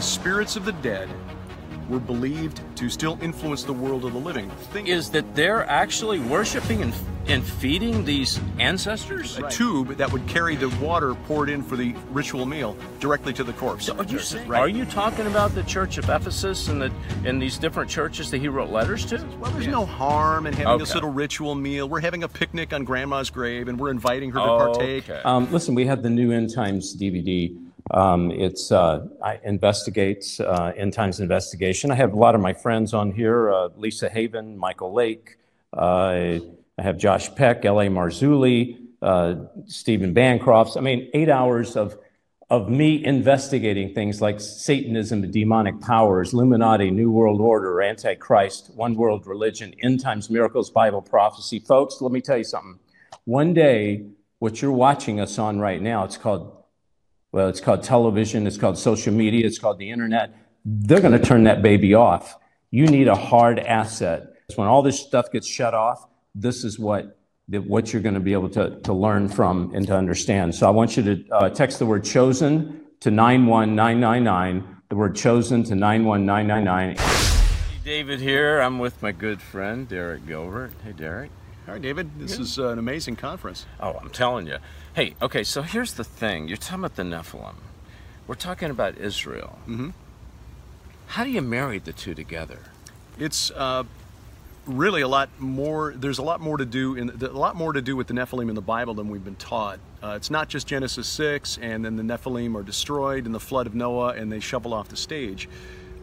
the spirits of the dead were believed to still influence the world of the living. Think is that they're actually worshiping and, and feeding these ancestors? A right. tube that would carry the water poured in for the ritual meal directly to the corpse. So are you saying, right. are you talking about the church of Ephesus and the and these different churches that he wrote letters to? Well, there's yeah. no harm in having okay. this little ritual meal. We're having a picnic on grandma's grave and we're inviting her to partake. Okay. Um, listen, we have the new End Times DVD um, it's uh, I investigates uh, end times investigation. I have a lot of my friends on here: uh, Lisa Haven, Michael Lake. Uh, I have Josh Peck, L.A. Marzulli, uh, Stephen Bancarz. I mean, eight hours of of me investigating things like Satanism, demonic powers, Illuminati, New World Order, Antichrist, one world religion, end times miracles, Bible prophecy. Folks, let me tell you something. One day, what you're watching us on right now, it's called well, it's called television, it's called social media, it's called the internet. They're going to turn that baby off. You need a hard asset. When all this stuff gets shut off, this is what what you're going to be able to, to learn from and to understand. So I want you to uh, text the word chosen to 91999, the word chosen to 91999. David here. I'm with my good friend Derek Gilbert. Hey, Derek. All right, David. This is uh, an amazing conference. Oh, I'm telling you. Hey, okay, so here's the thing. You're talking about the Nephilim. We're talking about Israel. Mm-hmm. How do you marry the two together? It's uh, really a lot more. There's a lot more to do in a lot more to do with the Nephilim in the Bible than we've been taught. Uh, it's not just Genesis six, and then the Nephilim are destroyed in the flood of Noah, and they shovel off the stage.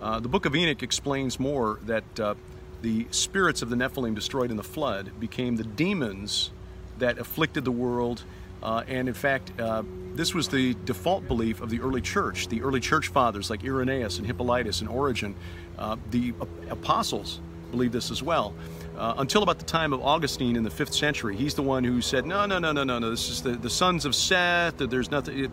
Uh, the Book of Enoch explains more that uh, the spirits of the Nephilim destroyed in the flood became the demons that afflicted the world uh, and in fact, uh, this was the default belief of the early church. The early church fathers like Irenaeus and Hippolytus and Origen, uh, the apostles believed this as well. Uh, until about the time of Augustine in the fifth century, he's the one who said, "No, no, no, no, no, no. This is the, the sons of Seth. There's nothing." It,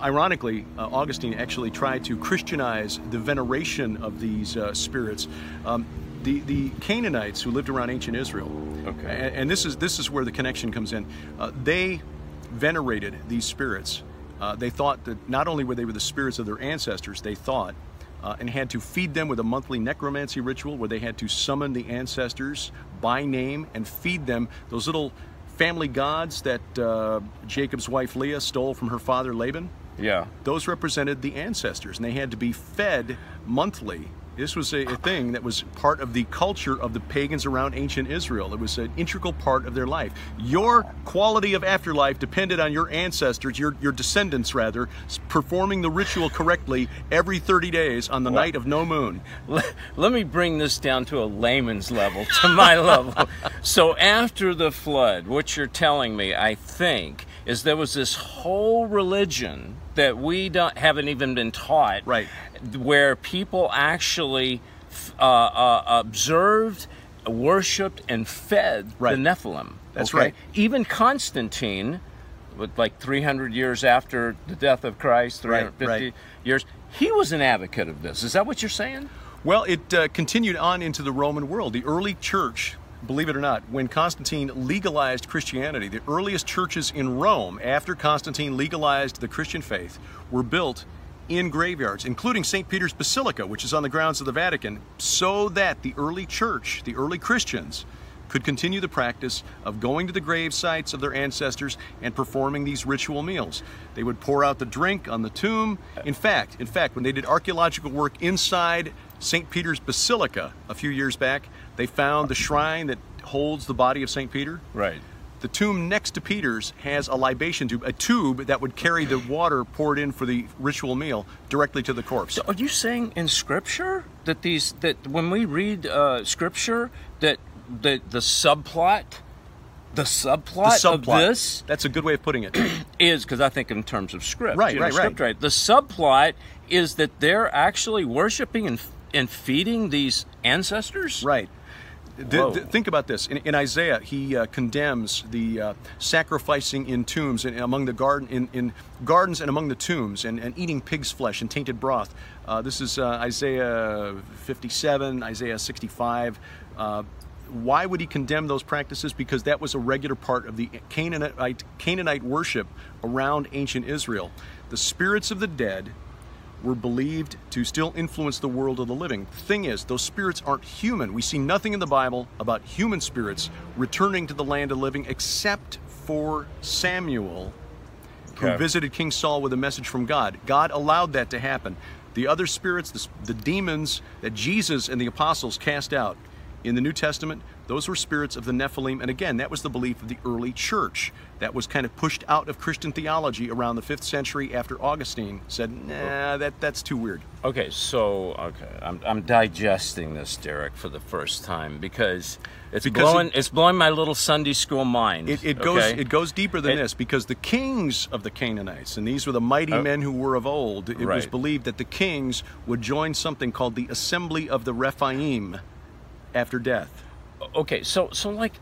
ironically, uh, Augustine actually tried to Christianize the veneration of these uh, spirits. Um, the, the Canaanites who lived around ancient Israel, okay. and, and this is this is where the connection comes in. Uh, they venerated these spirits. Uh, they thought that not only were they were the spirits of their ancestors, they thought, uh, and had to feed them with a monthly necromancy ritual where they had to summon the ancestors by name and feed them those little family gods that uh, Jacob's wife Leah stole from her father Laban. Yeah. Those represented the ancestors, and they had to be fed monthly this was a, a, thing that was part of the culture of the pagans around ancient Israel. It was an integral part of their life. Your quality of afterlife depended on your ancestors, your, your descendants rather, performing the ritual correctly every 30 days on the well, night of no moon. Let, let me bring this down to a layman's level, to my level. So after the flood, what you're telling me, I think, is there was this whole religion that we don't haven't even been taught right where people actually uh, uh, observed worshipped and fed right. the nephilim that's okay? right even constantine with like 300 years after the death of christ 350 right, right. years he was an advocate of this is that what you're saying well it uh, continued on into the roman world the early church believe it or not, when Constantine legalized Christianity, the earliest churches in Rome, after Constantine legalized the Christian faith, were built in graveyards, including St. Peter's Basilica, which is on the grounds of the Vatican, so that the early church, the early Christians, could continue the practice of going to the grave sites of their ancestors and performing these ritual meals. They would pour out the drink on the tomb. In fact, in fact, when they did archaeological work inside St. Peter's Basilica a few years back, they found the shrine that holds the body of St. Peter. Right. The tomb next to Peter's has a libation tube, a tube that would carry the water poured in for the ritual meal directly to the corpse. So are you saying in Scripture that these that when we read uh, Scripture that the the subplot the subplot, the subplot, of this that's a good way of putting it. is because i think in terms of script right you know, right script, right. Right the subplot is that they're actually worshiping and, and feeding these ancestors? Right. Think about this. In, in Isaiah, he uh, condemns the uh, sacrificing in tombs and among the garden in, in gardens and among the tombs and, and eating pig's flesh and tainted broth. Uh, this is uh, Isaiah 57, Isaiah 65. Why would he condemn those practices? Because that was a regular part of the Canaanite, Canaanite worship around ancient Israel. The spirits of the dead were believed to still influence the world of the living. Thing is, those spirits aren't human. We see nothing in the Bible about human spirits returning to the land of living except for Samuel, who visited King Saul with a message from God. God allowed that to happen. The other spirits, the, the demons that Jesus and the apostles cast out in the New Testament, those were spirits of the Nephilim. And again, that was the belief of the early church. That was kind of pushed out of Christian theology around the fifth century after Augustine said, nah, that, that's too weird. Okay, so okay, I'm, I'm digesting this, Derek, for the first time because it's Because blowing it- it's blowing my little Sunday school mind. It, it goes okay? it goes deeper than It- this because the kings of the Canaanites, and these were the mighty oh. men who were of old, it was Oh. Believed that the kings would join something called the Assembly of the Rephaim after death. okay, so so like,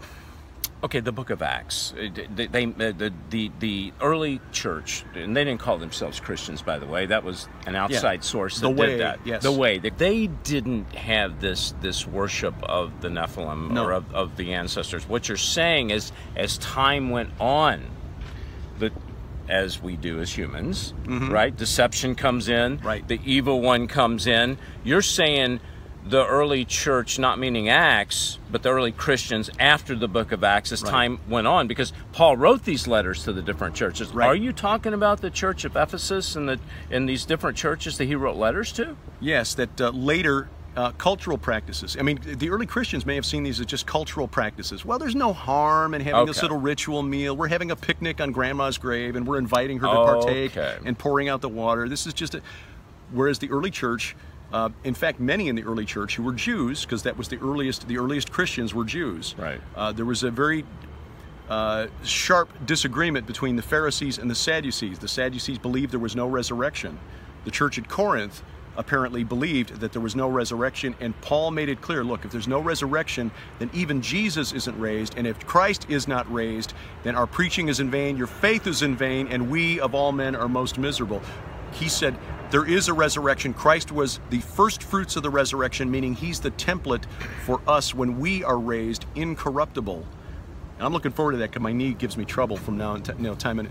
okay, the Book of Acts, uh, they, they uh, the the the early church, and they didn't call themselves Christians, by the way. That was an outside source that The Way, did that. yes. The way that they didn't have this this worship of the Nephilim No. or of, of the ancestors. What you're saying is, as time went on, the as we do as humans, right? Deception comes in, Mm-hmm. Right. The evil one comes in. You're saying the early church, not meaning Acts, but the early Christians after the book of Acts as Right. time went on, because Paul wrote these letters to the different churches. Right. Are you talking about the church of Ephesus and the and these different churches that he wrote letters to? Yes, that uh, later uh, cultural practices. I mean, the early Christians may have seen these as just cultural practices. Well, there's no harm in having this little ritual meal. We're having a picnic on Grandma's grave, and we're inviting her to partake Okay. and pouring out the water. This is just a. Whereas the early church, uh, in fact, many in the early church who were Jews, because that was the earliest, the earliest Christians were Jews. Right. Uh, there was a very uh, sharp disagreement between the Pharisees and the Sadducees. The Sadducees believed there was no resurrection. The church at Corinth apparently believed that there was no resurrection, and Paul made it clear look, if there's no resurrection, then even Jesus isn't raised, and if Christ is not raised, then our preaching is in vain, your faith is in vain, and we of all men are most miserable. He said, there is a resurrection. Christ was the first fruits of the resurrection, meaning he's the template for us when we are raised incorruptible. And I'm looking forward to that because my knee gives me trouble from now and you know, time and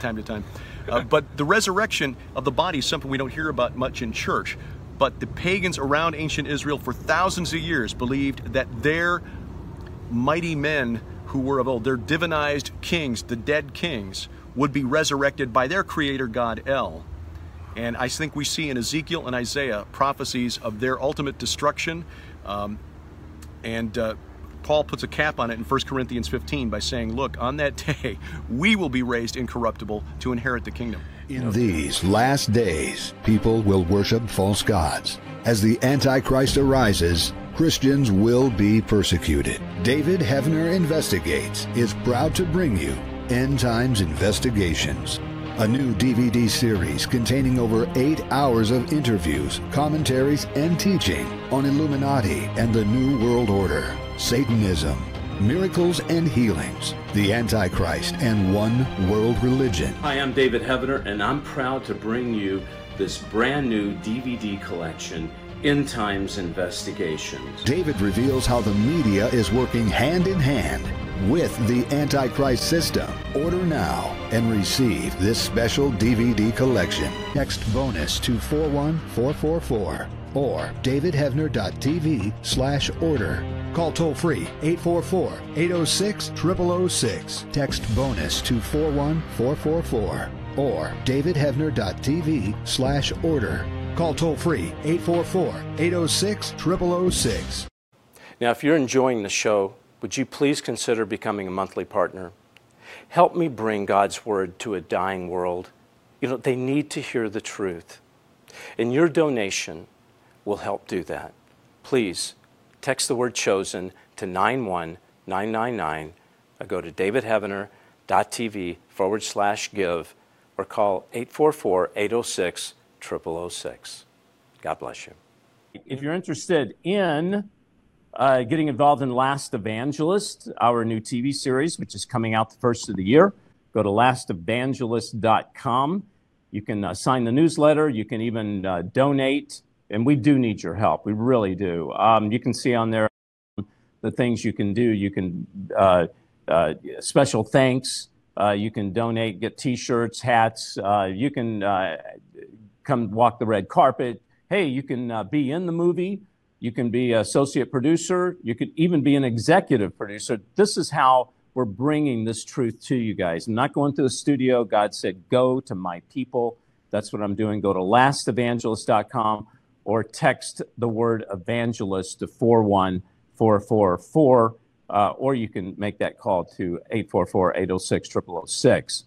time to time. Uh, but the resurrection of the body is something we don't hear about much in church. But the pagans around ancient Israel for thousands of years believed that their mighty men who were of old, their divinized kings, the dead kings, would be resurrected by their creator god El. And I think we see in Ezekiel and Isaiah prophecies of their ultimate destruction. Um, and uh, Paul puts a cap on it in 1 Corinthians 15 by saying, Look, on that day, we will be raised incorruptible to inherit the kingdom. In these last days, people will worship false gods. As the Antichrist arises, Christians will be persecuted. David Heavener Investigates is proud to bring you End Times Investigations, a new DVD series containing over eight hours of interviews, commentaries, and teaching on Illuminati and the New World Order, Satanism, miracles and healings, the Antichrist, and one world religion. Hi, I'm David Heavener, and I'm proud to bring you this brand new DVD collection, End Times Investigations. David reveals how the media is working hand in hand with the Antichrist system. Order now and receive this special DVD collection. Text bonus to 41444 or davidheavener.tv slash order. Call toll free 844 806 0006. Text bonus to 41444 or davidheavener.tv slash order. Call toll free 844 806 0006. Now, if you're enjoying the show, would you please consider becoming a monthly partner? Help me bring God's Word to a dying world. You know, they need to hear the truth. And your donation will help do that. Please text the word chosen to 91999 or go to davidheavener.tv forward slash give or call 844 806 0006. God bless you. If you're interested in uh, getting involved in Last Evangelist, our new TV series, which is coming out the first of the year. Go to lastevangelist.com. You can uh, sign the newsletter. You can even uh, donate, and we do need your help. We really do. Um, you can see on there the things you can do. You can uh, uh, special thanks. Uh, you can donate, get T-shirts, hats. Uh, you can come walk the red carpet. Hey, you can be in the movie. You can be an associate producer. You could even be an executive producer. This is how we're bringing this truth to you guys. I'm not going to the studio. God said, go to my people. That's what I'm doing. Go to lastevangelist.com or text the word evangelist to 41444, uh, or you can make that call to 844 806 0006.